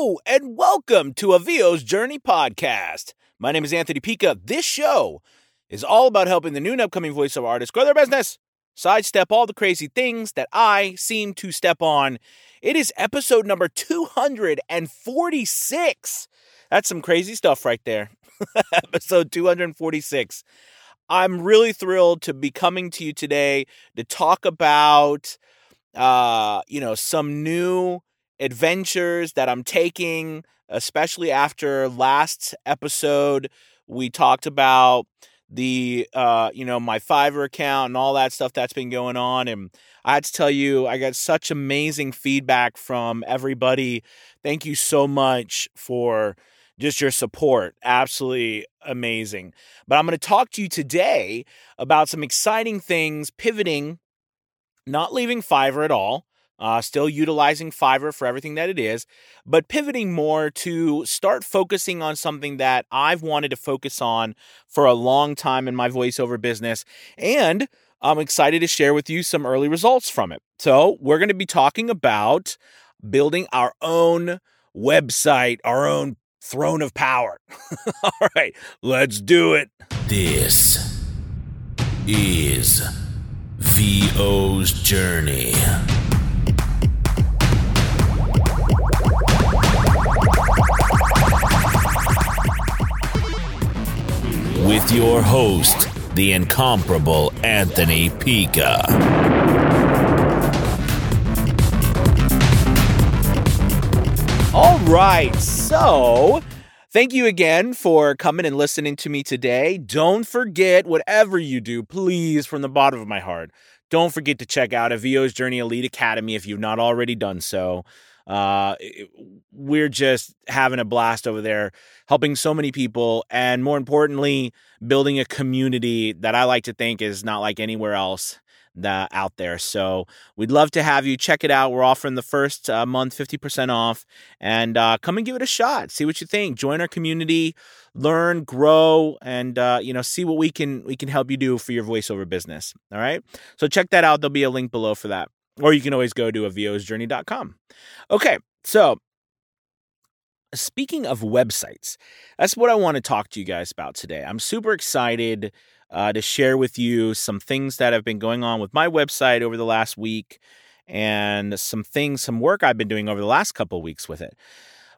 And welcome to A VO's Journey podcast. My name is Anthony Pica. This show is all about helping the new and upcoming voiceover artists grow their business, sidestep all the crazy things that I seem to step on. It is episode number 246. That's some crazy stuff right there. episode 246. I'm really thrilled to be coming to you today to talk about uh, you know, some new adventures that I'm taking, especially after last episode. We talked about the uh you know my fiverr account and all that stuff that's been going on and i had to tell you i got such amazing feedback from everybody thank you so much for just your support absolutely amazing but i'm going to talk to you today about some exciting things pivoting not leaving fiverr at all uh, still utilizing Fiverr for everything that it is, but pivoting more to start focusing on something that I've wanted to focus on for a long time in my voiceover business. And I'm excited to share with you some early results from it. So, we're going to be talking about building our own website, our own throne of power. All right, let's do it. This is VO's Journey. With your host, the incomparable Anthony Pica. All right, so thank you again for coming and listening to me today. Don't forget, whatever you do, please, from the bottom of my heart, don't forget to check out A VO's Journey Elite Academy if you've not already done so. Uh, we're just having a blast over there, helping so many people, and more importantly, building a community that I like to think is not like anywhere else that out there. So we'd love to have you check it out. We're offering the first uh, month 50% off and uh, come and give it a shot. See what you think. Join our community, learn, grow, and uh, you know, see what we can we can help you do for your voiceover business. All right. So check that out. There'll be a link below for that. Or you can always go to avosjourney.com. Okay, so speaking of websites, that's what I want to talk to you guys about today. I'm super excited uh, to share with you some things that have been going on with my website over the last week and some things, some work I've been doing over the last couple weeks with it.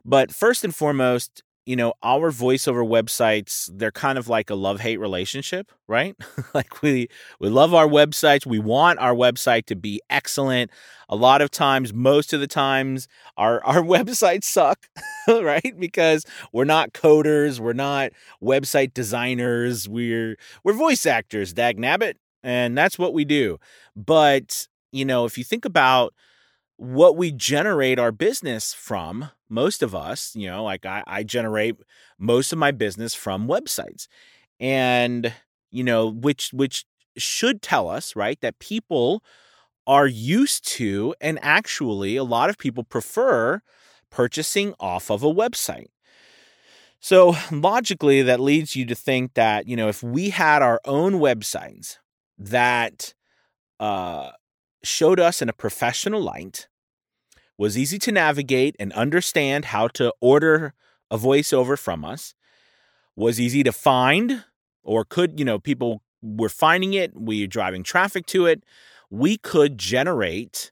But first and foremost, you know, our voiceover websites, they're kind of like a love-hate relationship, right? like we we love our websites, we want our website to be excellent. A lot of times, most of the times our our websites suck, right? Because we're not coders, we're not website designers, we're we're voice actors, dag nabbit, and that's what we do. But, you know, if you think about what we generate our business from, most of us, you know, like I, I generate most of my business from websites. And, you know, which which should tell us, right, that people are used to and actually a lot of people prefer purchasing off of a website. So logically, that leads you to think that, you know, if we had our own websites that uh, showed us in a professional light, was easy to navigate and understand how to order a voiceover from us, was easy to find, or could, you know, people were finding it, we are driving traffic to it. We could generate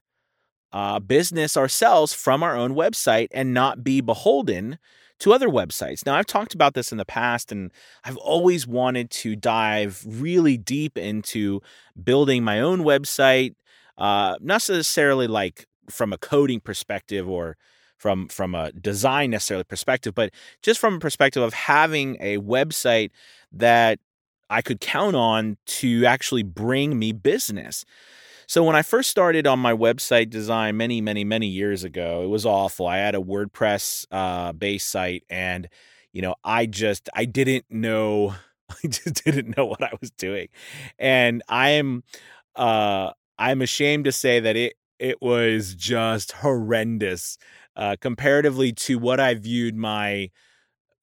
uh, business ourselves from our own website and not be beholden to other websites. Now, I've talked about this in the past, and I've always wanted to dive really deep into building my own website, uh, not necessarily like from a coding perspective or from from a design necessarily perspective, but just from a perspective of having a website that I could count on to actually bring me business. So when I first started on my website design many, many, many years ago, it was awful. I had a WordPress uh, base site, and you know, I just I didn't know, I just didn't know what I was doing, and I am, uh, I'm ashamed to say that it it was just horrendous uh, comparatively to what I viewed my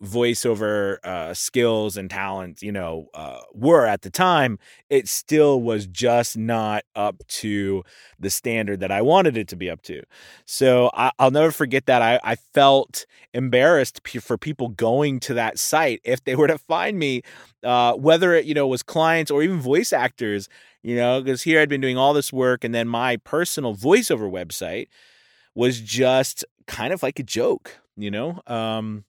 voiceover uh, skills and talents, you know, uh, were at the time, it still was just not up to the standard that I wanted it to be up to. So I, will never forget that. I, I felt embarrassed p- for people going to that site if they were to find me, uh, whether it, you know, was clients or even voice actors, you know, because here I'd been doing all this work and then my personal voiceover website was just kind of like a joke, you know? Um,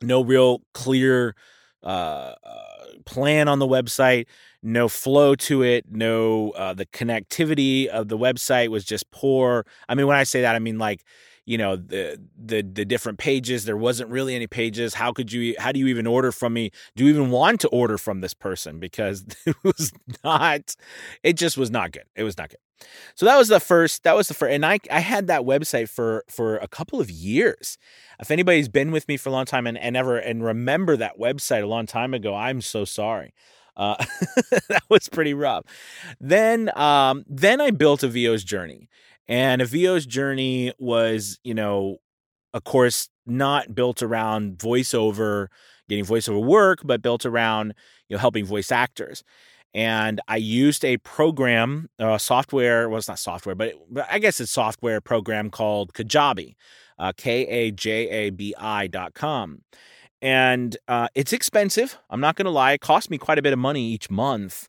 no real clear uh, uh, plan on the website, no flow to it, no uh, the connectivity of the website was just poor. I mean, when I say that, I mean like you know the the the different pages. There wasn't really any pages. How could you how do you even order from me? Do you even want to order from this person? Because it was not it just was not good. It was not good. So that was the first that was the first and i i had that website for for a couple of years. If anybody's been with me for a long time and, and ever and remember that website a long time ago i'm so sorry. Uh, that was pretty rough. Then um then i built a vo's journey and A VO's journey was you know of course not built around voiceover getting voiceover work but built around you know helping voice actors and I used a program, uh, software. Well, it's not software, but, it, but I guess it's software program called Kajabi, uh, K A J A B I dot com, and uh, it's expensive. I'm not going to lie; it cost me quite a bit of money each month,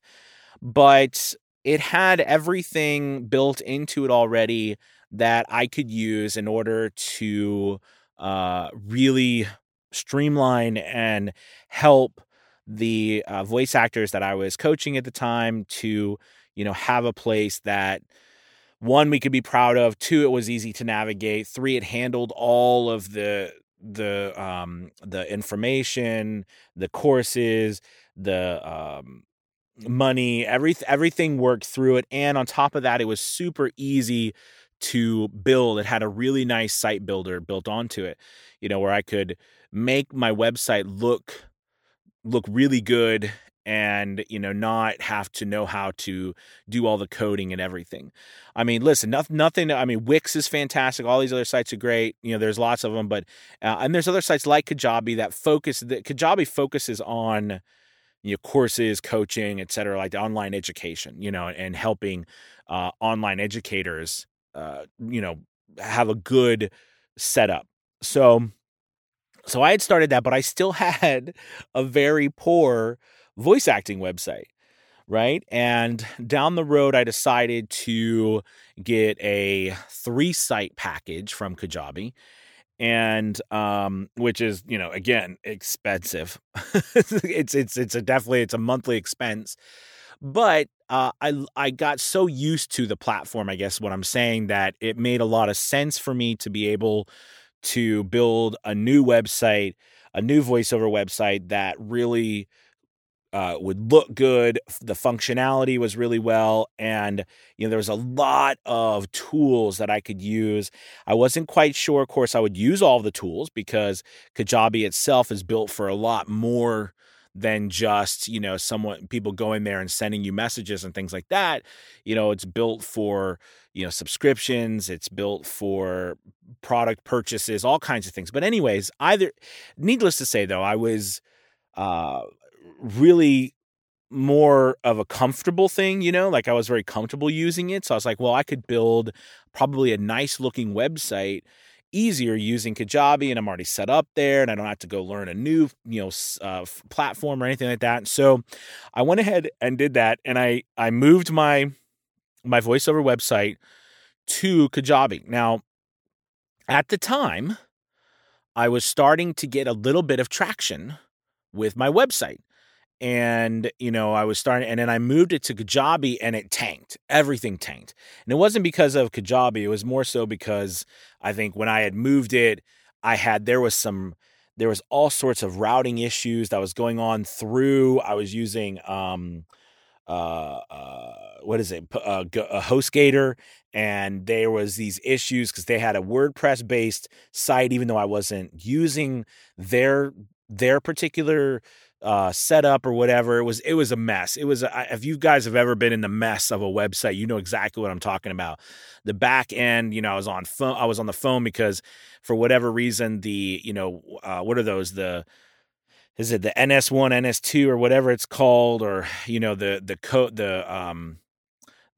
but it had everything built into it already that I could use in order to uh, really streamline and help the uh, voice actors that I was coaching at the time to, you know, have a place that one we could be proud of, two it was easy to navigate, three it handled all of the the um the information, the courses, the um money, every everything worked through it and on top of that it was super easy to build. It had a really nice site builder built onto it, you know, where I could make my website look look really good and you know not have to know how to do all the coding and everything i mean listen nothing, nothing i mean wix is fantastic all these other sites are great you know there's lots of them but uh, and there's other sites like kajabi that focus that kajabi focuses on you know courses coaching et cetera like the online education you know and helping uh, online educators uh, you know have a good setup so so I had started that, but I still had a very poor voice acting website. Right. And down the road, I decided to get a three site package from Kajabi and um which is you know again expensive. It's it's it's a definitely it's a monthly expense but uh, I I got so used to the platform, I guess what I'm saying that it made a lot of sense for me to be able to build a new website, a new voiceover website that really uh, would look good. The functionality was really well, and you know there was a lot of tools that I could use. I wasn't quite sure, of course, I would use all the tools because Kajabi itself is built for a lot more than just you know someone people going there and sending you messages and things like that you know it's built for you know subscriptions it's built for product purchases all kinds of things but anyways either needless to say though i was uh really more of a comfortable thing, you know, like I was very comfortable using it. So I was like, well, I could build probably a nice looking website easier using Kajabi and I'm already set up there and I don't have to go learn a new, you know, uh, platform or anything like that. So I went ahead and did that and I I moved my my voiceover website to Kajabi. Now, at the time, I was starting to get a little bit of traction with my website and you know i was starting and then i moved it to kajabi and it tanked. Everything tanked. And it wasn't because of kajabi. It was more so because i think when i had moved it i had there was some there was all sorts of routing issues that was going on through i was using um uh, uh what is it? Uh, a hostgator and there was these issues because they had a wordpress based site even though i wasn't using their their particular uh, setup or whatever. It was it was a mess. It was a, if you guys have ever been in the mess of a website, you know exactly what I'm talking about. The back end, you know, I was on phone. I was on the phone because for whatever reason, the you know uh, what are those the is it the NS1, NS2, or whatever it's called, or you know the the code the um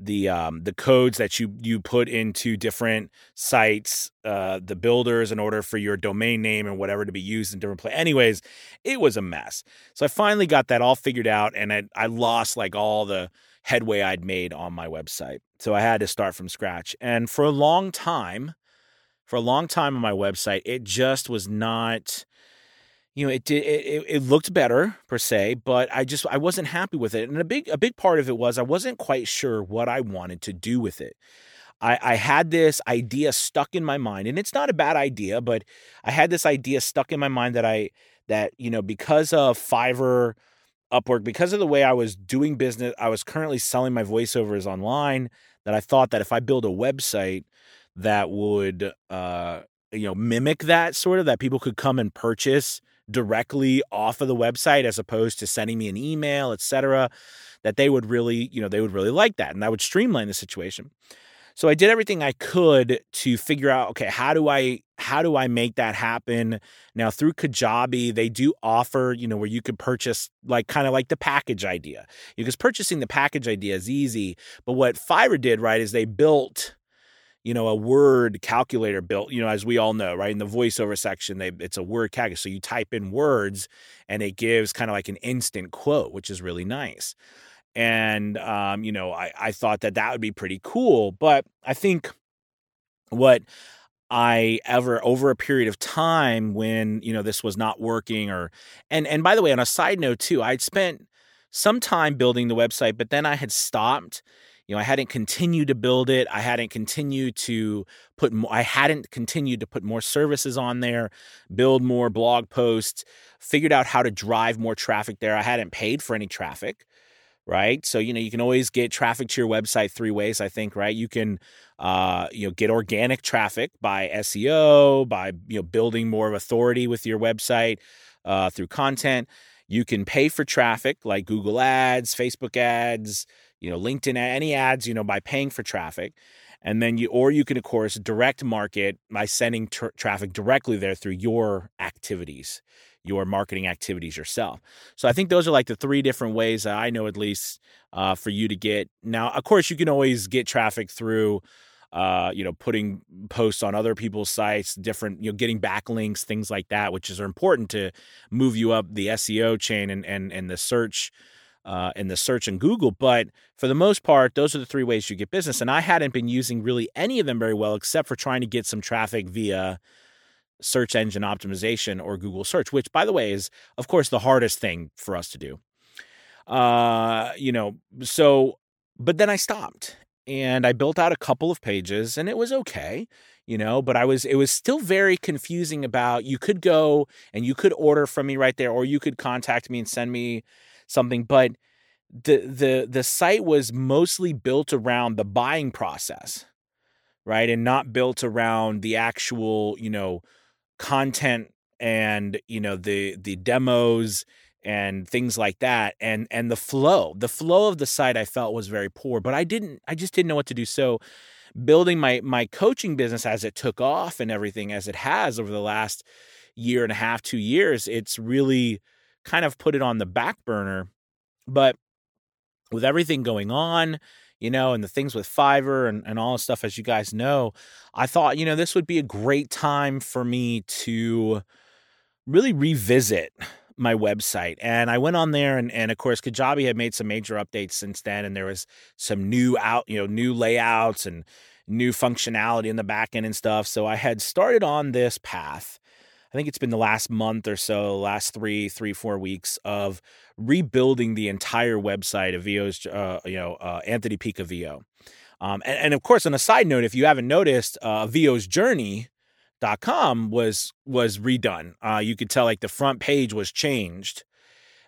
the um, the codes that you you put into different sites, uh, the builders in order for your domain name and whatever to be used in different places. Anyways, it was a mess. So I finally got that all figured out, and I, I lost like all the headway I'd made on my website. So I had to start from scratch. And for a long time, for a long time on my website, it just was not you know, it did it, it looked better per se, but I just I wasn't happy with it. And a big a big part of it was I wasn't quite sure what I wanted to do with it. I, I had this idea stuck in my mind, and it's not a bad idea, but I had this idea stuck in my mind that I that, you know, because of Fiverr, Upwork, because of the way I was doing business, I was currently selling my voiceovers online, that I thought that if I build a website that would uh you know mimic that sort of that people could come and purchase directly off of the website as opposed to sending me an email, etc., that they would really, you know, they would really like that and that would streamline the situation. So I did everything I could to figure out, okay, how do I how do I make that happen? Now through Kajabi, they do offer, you know, where you could purchase like kind of like the package idea. Because purchasing the package idea is easy, but what Fiverr did, right, is they built you know, a word calculator built, you know, as we all know, right? In the voiceover section, they, it's a word calculator. So you type in words and it gives kind of like an instant quote, which is really nice. And, um, you know, I, I thought that that would be pretty cool. But I think what I ever over a period of time when, you know, this was not working or, and, and by the way, on a side note too, I'd spent some time building the website, but then I had stopped you know, I hadn't continued to build it. I hadn't continued to put more, I hadn't continued to put more services on there, build more blog posts, figured out how to drive more traffic there. I hadn't paid for any traffic, right? So, you know, you can always get traffic to your website three ways, I think, right? You can, uh, you know, get organic traffic by SEO, by, you know, building more of authority with your website uh, through content. You can pay for traffic like Google ads, Facebook ads, you know, LinkedIn, any ads, you know, by paying for traffic. And then you, or you can, of course, direct market by sending tr- traffic directly there through your activities, your marketing activities yourself. So I think those are like the three different ways that I know at least uh, for you to get. Now, of course, you can always get traffic through. Uh, you know, putting posts on other people's sites, different, you know, getting backlinks, things like that, which is important to move you up the SEO chain and and and the search uh, in the search in Google. But for the most part, those are the three ways you get business. And I hadn't been using really any of them very well, except for trying to get some traffic via search engine optimization or Google search, which, by the way, is, of course, the hardest thing for us to do. Uh, you know, so, but then I stopped and I built out a couple of pages and it was okay you know but i was it was still very confusing about you could go and you could order from me right there or you could contact me and send me something, but the the the site was mostly built around the buying process, right? And not built around the actual, you know, content and, you know, the the demos and things like that and and the flow the flow of the site i felt was very poor but i didn't i just didn't know what to do so building my my coaching business as it took off and everything as it has over the last year and a half two years it's really kind of put it on the back burner. But with everything going on, you know, and the things with Fiverr and, and all the stuff, as you guys know, I thought, you know, this would be a great time for me to really revisit my website. And I went on there and, and of course Kajabi had made some major updates since then. And there was some new out, you know, new layouts and new functionality in the back end and stuff. So I had started on this path I think it's been the last month or so, last three, three, four weeks of rebuilding the entire website of VO's, uh, you know, uh, Anthony Pica VO. Um, and, and, of course, on a side note, if you haven't noticed, uh, VO's Journey dot com was was redone. Uh, you could tell like the front page was changed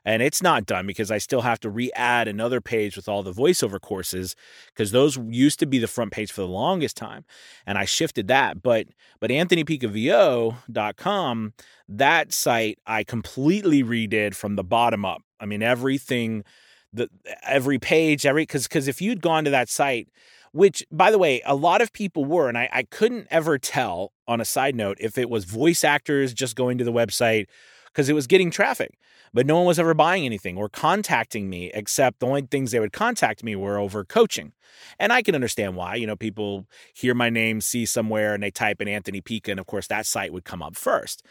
and it's not done because I still have to re-add another page with all the voiceover courses because those used to be the front page for the longest time, and I shifted that. But but AnthonyPicaVO.com, that site I completely redid from the bottom up. I mean everything, the every page, every because because if you'd gone to that site which by the way a lot of people were and I, I, couldn't ever tell on a side note if it was voice actors just going to the website because it was getting traffic but no one was ever buying anything or contacting me except the only things they would contact me were over coaching and i can understand why you know people hear my name see somewhere and they type in anthony pica and of course that site would come up first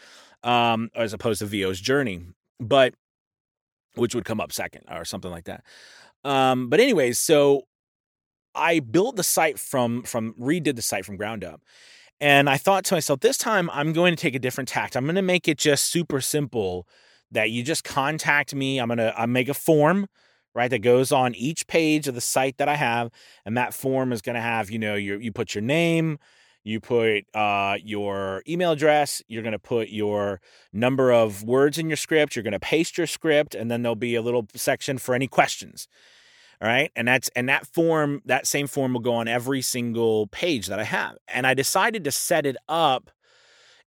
um, as opposed to vo's journey but which would come up second or something like that um, but anyways so I built the site from from redid the site from ground up. And I thought to myself, this time I'm going to take a different tact. I'm going to make it just super simple that you just contact me. I'm going to I make a form, right, that goes on each page of the site that I have, and that form is going to have, you know, your you put your name, you put uh, your email address, you're going to put your number of words in your script, you're going to paste your script, and then there'll be a little section for any questions. All right. And that's and that form, that same form will go on every single page that I have. And I decided to set it up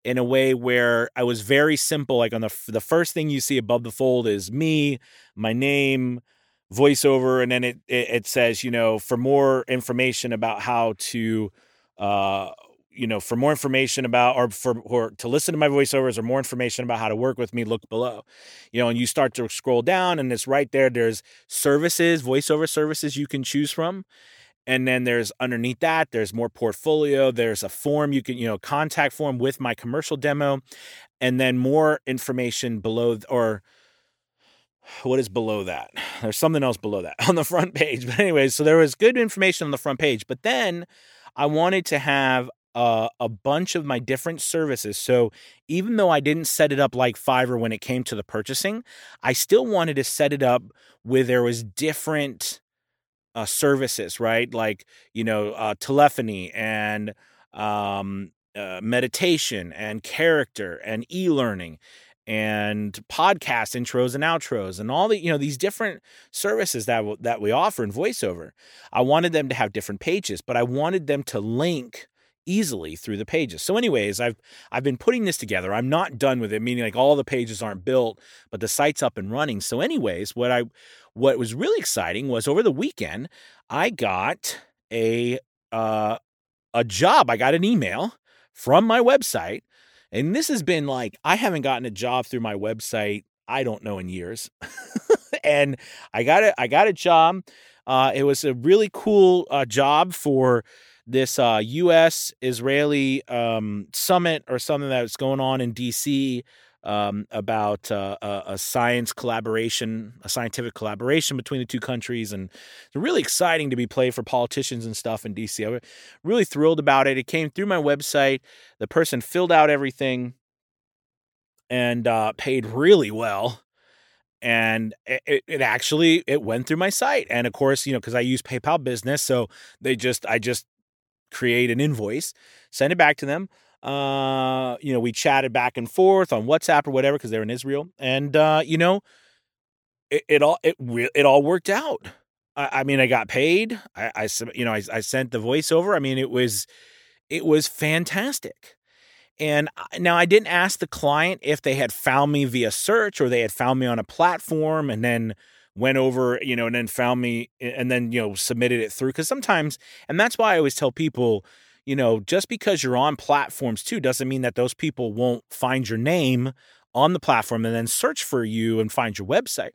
in a way where I was very simple. Like on the the first thing you see above the fold is me, my name, voiceover, and then it it, it says, you know, for more information about how to uh you know, for more information about or for or to listen to my voiceovers or more information about how to work with me, look below. You know, and you start to scroll down and it's right there. There's services, voiceover services you can choose from. And then there's underneath that, there's more portfolio. There's a form you can, you know, contact form with my commercial demo, and then more information below or what is below that? There's something else below that on the front page. But anyways, so there was good information on the front page, but then I wanted to have uh, a bunch of my different services. So even though I didn't set it up like Fiverr when it came to the purchasing, I still wanted to set it up where there was different uh, services, right? Like you know, uh, telephony and um, uh, meditation and character and e-learning and podcast intros and outros and all the you know these different services that w- that we offer in voiceover. I wanted them to have different pages, but I wanted them to link easily through the pages. So anyways, I've I've been putting this together. I'm not done with it, meaning like all the pages aren't built, but the site's up and running. So anyways, what I what was really exciting was over the weekend, I got a uh a job. I got an email from my website. And this has been like I haven't gotten a job through my website, I don't know in years. and I got it I got a job. Uh, it was a really cool uh, job for this uh, U.S. Israeli um, summit or something that's going on in D.C. Um, about uh, a, a, science collaboration, a scientific collaboration between the two countries, and it's really exciting to be played for politicians and stuff in D.C. I'm really thrilled about it. It came through my website. The person filled out everything and uh, paid really well and it, it actually it went through my site and of course you know because i use paypal business so they just i just create an invoice, send it back to them. Uh, you know, we chatted back and forth on WhatsApp or whatever because they're in Israel, and uh, you know, it, it all it it all worked out. I, I mean, I got paid. I, I you know, I, I sent the voiceover. I mean, it was it was fantastic. And now I didn't ask the client if they had found me via search or they had found me on a platform and then went over, you know, and then found me and then, you know, submitted it through. Cause sometimes, and that's why I always tell people, you know, just because you're on platforms too doesn't mean that those people won't find your name on the platform and then search for you and find your website.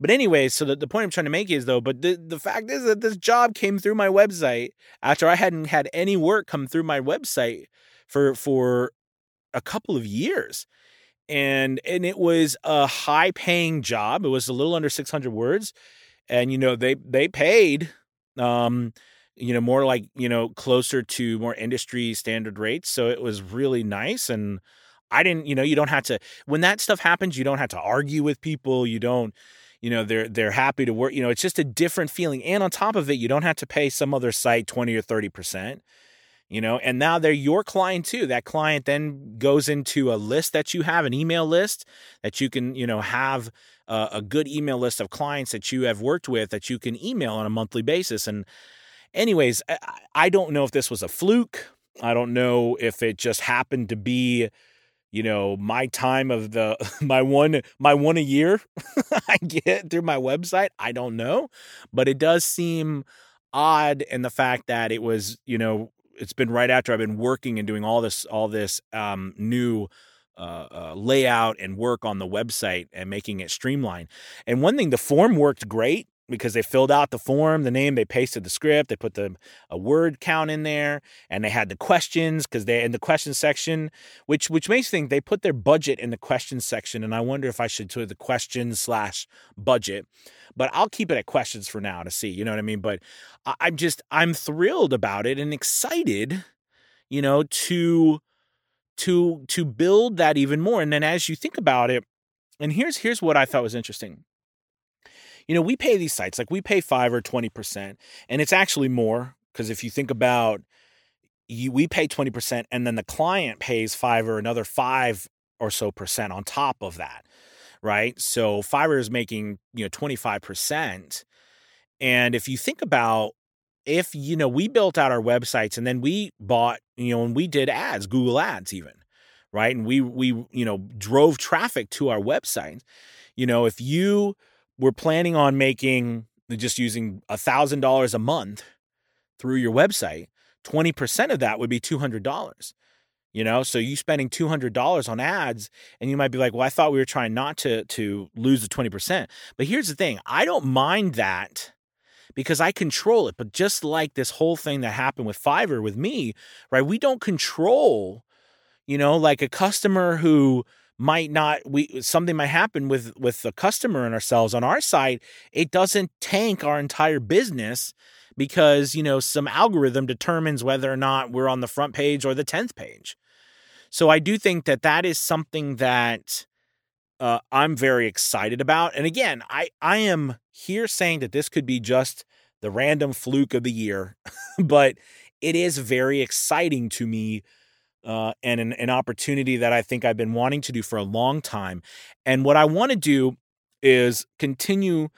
But anyway, so the, the point I'm trying to make is though, but the, the fact is that this job came through my website after I hadn't had any work come through my website for for a couple of years and and it was a high paying job. It was a little under 600 words, and you know they they paid, um, you know more like you know closer to more industry standard rates. So it was really nice, and I didn't you know you don't have to when that stuff happens you don't have to argue with people. You don't you know they're they're happy to work. You know it's just a different feeling, and on top of it you don't have to pay some other site 20 or 30 percent you know, and now they're your client too. That client then goes into a list that you have, an email list that you can, you know, have a, a good email list of clients that you have worked with that you can email on a monthly basis. And, anyways, I, I don't know if this was a fluke. I don't know if it just happened to be you know my time of the my one my one a year i get through my website i don't know but it does seem odd in the fact that it was you know it's been right after i've been working and doing all this all this um, new uh, uh, layout and work on the website and making it streamlined. And one thing the form worked great because they filled out the form, the name, they pasted the script, they put the a word count in there, and they had the questions because they in the question section, which which makes me think they put their budget in the question section, and I wonder if I should do the questions slash budget, but I'll keep it at questions for now to see, you know what I mean? But I, I'm just I'm thrilled about it and excited, you know, to to to build that even more, and then as you think about it, and here's here's what I thought was interesting you know, we pay these sites like we pay five or 20%, and it's actually more because if you think about you, we pay 20% and then the client pays five or another five or so percent on top of that, right? So Fiverr is making, you know, 25%. And if you think about if, you know, we built out our websites and then we bought, you know, and we did ads, Google ads even, right? And we, we, you know, drove traffic to our website. You know, if you, we're planning on making just using a thousand dollars a month through your website 20% of that would be $200 you know? So you spending $200 on ads and you might be like well i thought we were trying not to to lose the 20% but here's the thing i don't mind that because i control it but just like this whole thing that happened with fiverr with me right we don't control you know like a customer who might not we something might happen with with the customer and ourselves. On our side it doesn't tank our entire business because you know some algorithm determines whether or not we're on the front page or the 10th page. So i do think that that is something that uh, i'm very excited about. And again i i am here saying that this could be just the random fluke of the year but it is very exciting to me uh, and an, an opportunity that I think I've been wanting to do for a long time. And what I want to do is continue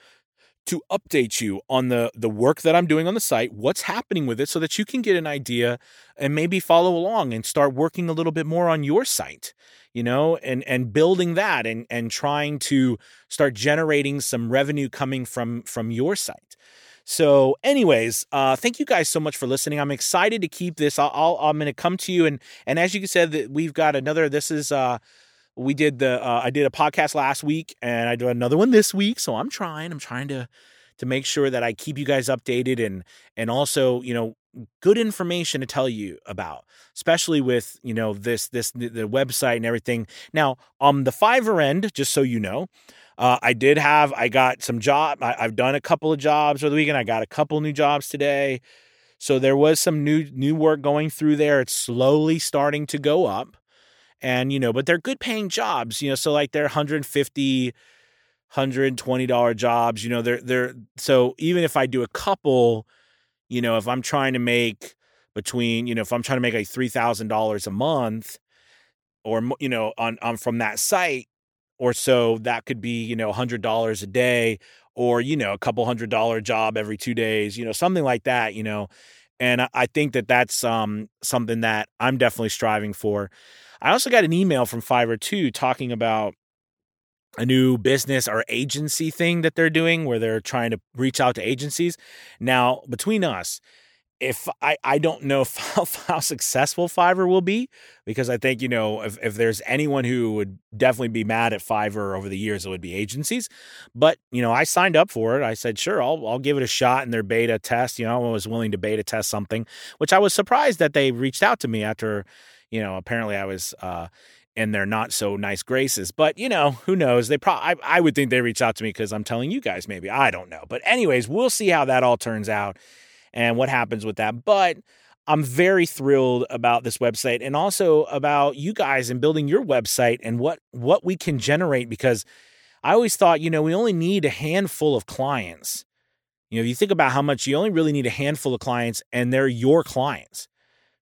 to update you on the the work that I'm doing on the site, what's happening with it so that you can get an idea and maybe follow along and start working a little bit more on your site, you know, and and building that and and trying to start generating some revenue coming from from your site. So, anyways, uh, thank you guys so much for listening. I'm excited to keep this. I'll, i am going to come to you and and as you said that we've got another. This is uh, we did the uh, I did a podcast last week and I do another one this week. So I'm trying. I'm trying to to make sure that I keep you guys updated and and also you know good information to tell you about especially with you know this this the website and everything now on the fiverr end just so you know uh, I did have, I got some job. I, have done a couple of jobs over the weekend. I got a couple new jobs today. So there was some new new work going through there. It's slowly starting to go up. And, you know, but they're good paying jobs, you know, so like they're 150 $120 jobs, you know, they're they're so even if I do a couple, you know, if I'm trying to make between, you know, if I'm trying to make like $3,000 a month or you know, on on from that site, or so that could be you know $100 a day or you know a couple hundred dollar job every two days you know something like that you know and i think that that's um, something that i'm definitely striving for. I also got an email from fiverr too talking about a new business or agency thing that they're doing where they're trying to reach out to agencies now between us if I, I don't know how, how successful Fiverr will be because I think, you know, if, if there's anyone who would definitely be mad at Fiverr over the years, it would be agencies. But, you know, I signed up for it. I said, sure, I'll, I'll give it a shot in their beta test. You know, I was willing to beta test something, which I was surprised that they reached out to me after, you know, apparently I was, uh, in their not so nice graces. But you know, who knows? They probably I, I would think they reached out to me because I'm telling you guys. Maybe I don't know. But anyways, we'll see how that all turns out and what happens with that. But I'm very thrilled about this website and also about you guys and building your website and what what we can generate because I always thought, you know, we only need a handful of clients. You know, you think about how much you only really need a handful of clients and they're your clients.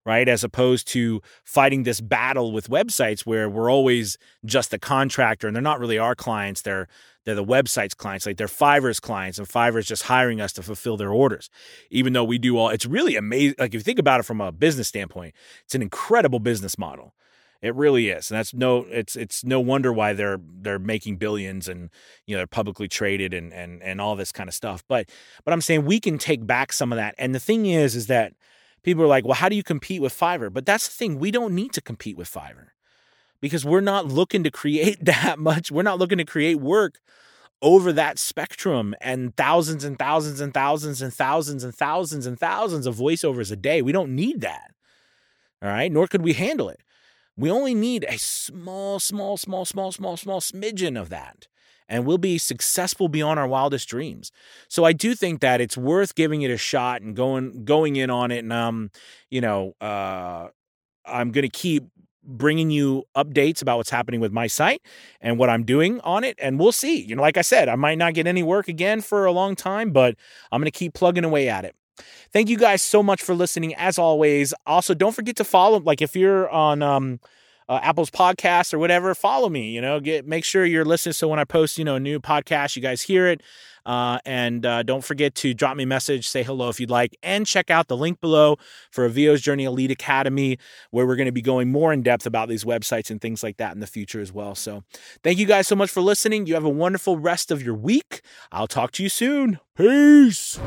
Right? As opposed to fighting this battle with websites where we're always just the contractor and they're not really our clients. They're they're the website's clients, like they're Fiverr's clients, and Fiverr's just hiring us to fulfill their orders. Even though we do all, it's really amazing. Like if you think about it from a business standpoint, it's an incredible business model. It really is, and that's no. It's it's no wonder why they're they're making billions, and you know they're publicly traded, and and and all this kind of stuff. But but I'm saying we can take back some of that. And the thing is, is that people are like, well, how do you compete with Fiverr? But that's the thing. We don't need to compete with Fiverr because we're not looking to create that much. We're not looking to create work over that spectrum and thousands and thousands and thousands and thousands and thousands and thousands of voiceovers a day. We don't need that. All right. Nor could we handle it. We only need a small, small, small, small, small, small smidgen of that and we'll be successful beyond our wildest dreams. So I do think that it's worth giving it a shot and going going in on it. And um, you know, uh, I'm to keep bringing you updates about what's happening with my site and what I'm doing on it. And we'll see. You know, like I said, I might not get any work again for a long time, but I'm going to keep plugging away at it. Thank you guys so much for listening. As always, also don't forget to follow. Like if you're on um, uh, Apple's podcast or whatever, follow me. You know, get make sure you're listening. So when I post, you know, a new podcast, you guys hear it. Uh, and uh, don't forget to drop me a message, say hello if you'd like, and check out the link below for a VO's Journey Elite Academy, where we're going to be going more in depth about these websites and things like that in the future as well. So thank you guys so much for listening. You have a wonderful rest of your week. I'll talk to you soon. Peace.